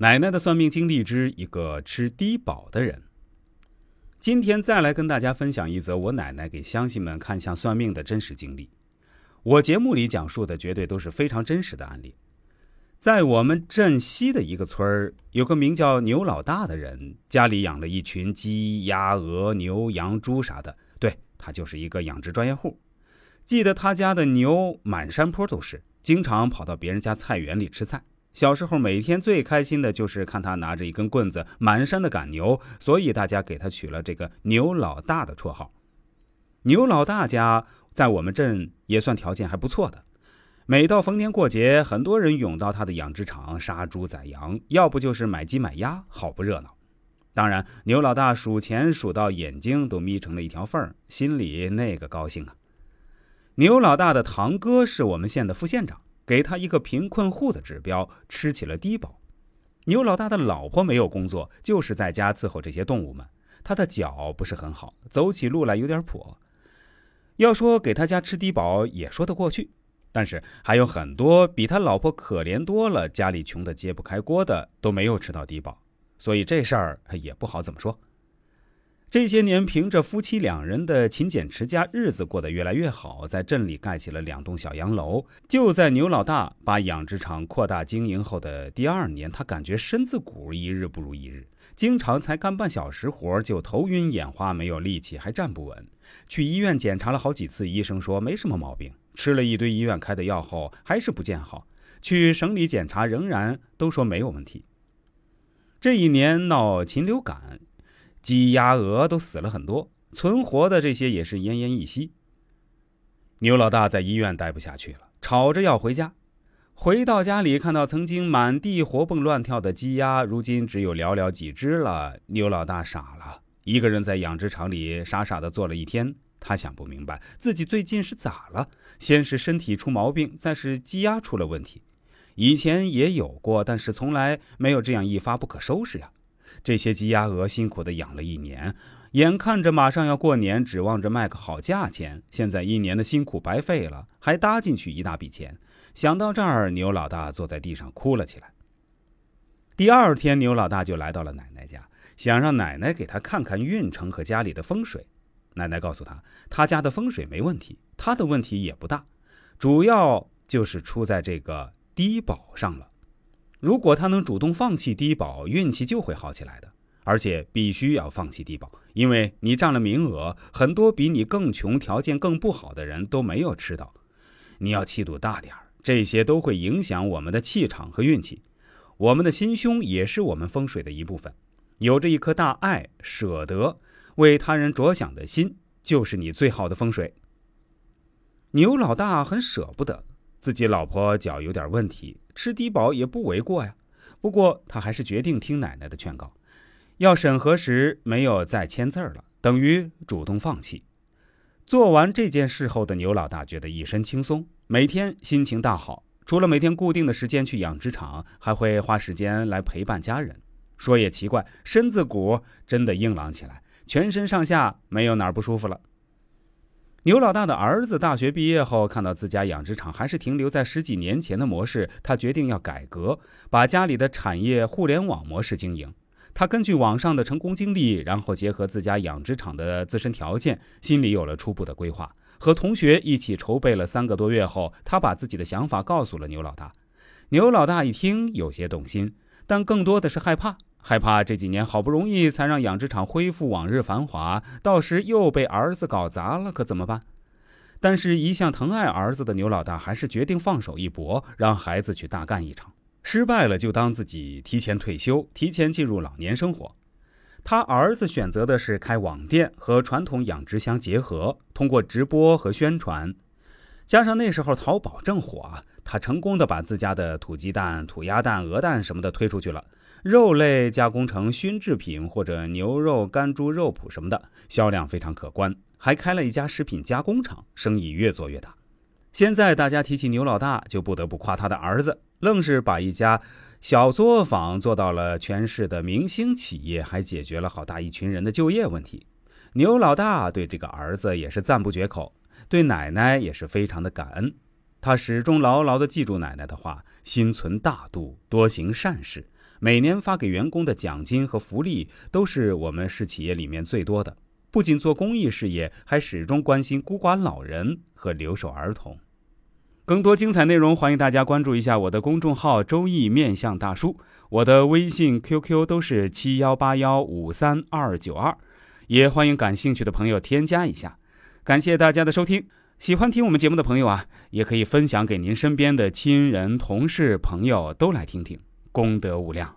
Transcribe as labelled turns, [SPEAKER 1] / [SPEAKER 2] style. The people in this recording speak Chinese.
[SPEAKER 1] 奶奶的算命经历之一个吃低保的人。今天再来跟大家分享一则我奶奶给乡亲们看相算命的真实经历。我节目里讲述的绝对都是非常真实的案例。在我们镇西的一个村儿，有个名叫牛老大的人，家里养了一群鸡、鸭、鹅、牛、羊、猪啥的。对他就是一个养殖专业户。记得他家的牛满山坡都是，经常跑到别人家菜园里吃菜。小时候每天最开心的就是看他拿着一根棍子满山的赶牛，所以大家给他取了这个“牛老大”的绰号。牛老大家在我们镇也算条件还不错的，每到逢年过节，很多人涌到他的养殖场杀猪宰羊，要不就是买鸡买鸭，好不热闹。当然，牛老大数钱数到眼睛都眯成了一条缝儿心里那个高兴啊！牛老大的堂哥是我们县的副县长。给他一个贫困户的指标，吃起了低保。牛老大的老婆没有工作，就是在家伺候这些动物们。他的脚不是很好，走起路来有点跛。要说给他家吃低保也说得过去，但是还有很多比他老婆可怜多了、家里穷得揭不开锅的都没有吃到低保，所以这事儿也不好怎么说。这些年，凭着夫妻两人的勤俭持家，日子过得越来越好，在镇里盖起了两栋小洋楼。就在牛老大把养殖场扩大经营后的第二年，他感觉身子骨一日不如一日，经常才干半小时活就头晕眼花，没有力气，还站不稳。去医院检查了好几次，医生说没什么毛病。吃了一堆医院开的药后，还是不见好。去省里检查，仍然都说没有问题。这一年闹禽流感。鸡鸭鹅都死了很多，存活的这些也是奄奄一息。牛老大在医院待不下去了，吵着要回家。回到家里，看到曾经满地活蹦乱跳的鸡鸭，如今只有寥寥几只了。牛老大傻了，一个人在养殖场里傻傻的坐了一天。他想不明白自己最近是咋了，先是身体出毛病，再是鸡鸭出了问题。以前也有过，但是从来没有这样一发不可收拾呀。这些鸡鸭鹅辛苦的养了一年，眼看着马上要过年，指望着卖个好价钱，现在一年的辛苦白费了，还搭进去一大笔钱。想到这儿，牛老大坐在地上哭了起来。第二天，牛老大就来到了奶奶家，想让奶奶给他看看运程和家里的风水。奶奶告诉他，他家的风水没问题，他的问题也不大，主要就是出在这个低保上了。如果他能主动放弃低保，运气就会好起来的。而且必须要放弃低保，因为你占了名额，很多比你更穷、条件更不好的人都没有吃到。你要气度大点儿，这些都会影响我们的气场和运气。我们的心胸也是我们风水的一部分，有着一颗大爱、舍得、为他人着想的心，就是你最好的风水。牛老大很舍不得。自己老婆脚有点问题，吃低保也不为过呀。不过他还是决定听奶奶的劝告，要审核时没有再签字了，等于主动放弃。做完这件事后的牛老大觉得一身轻松，每天心情大好。除了每天固定的时间去养殖场，还会花时间来陪伴家人。说也奇怪，身子骨真的硬朗起来，全身上下没有哪儿不舒服了。牛老大的儿子大学毕业后，看到自家养殖场还是停留在十几年前的模式，他决定要改革，把家里的产业互联网模式经营。他根据网上的成功经历，然后结合自家养殖场的自身条件，心里有了初步的规划。和同学一起筹备了三个多月后，他把自己的想法告诉了牛老大。牛老大一听，有些动心，但更多的是害怕。害怕这几年好不容易才让养殖场恢复往日繁华，到时又被儿子搞砸了，可怎么办？但是，一向疼爱儿子的牛老大还是决定放手一搏，让孩子去大干一场。失败了就当自己提前退休，提前进入老年生活。他儿子选择的是开网店，和传统养殖相结合，通过直播和宣传，加上那时候淘宝正火，他成功的把自家的土鸡蛋、土鸭蛋、鹅蛋什么的推出去了。肉类加工成熏制品或者牛肉干猪肉脯什么的，销量非常可观。还开了一家食品加工厂，生意越做越大。现在大家提起牛老大，就不得不夸他的儿子，愣是把一家小作坊做到了全市的明星企业，还解决了好大一群人的就业问题。牛老大对这个儿子也是赞不绝口，对奶奶也是非常的感恩。他始终牢牢地记住奶奶的话，心存大度，多行善事。每年发给员工的奖金和福利都是我们市企业里面最多的。不仅做公益事业，还始终关心孤寡老人和留守儿童。更多精彩内容，欢迎大家关注一下我的公众号“周易面相大叔”，我的微信、QQ 都是七幺八幺五三二九二，也欢迎感兴趣的朋友添加一下。感谢大家的收听，喜欢听我们节目的朋友啊，也可以分享给您身边的亲人、同事、朋友都来听听，功德无量。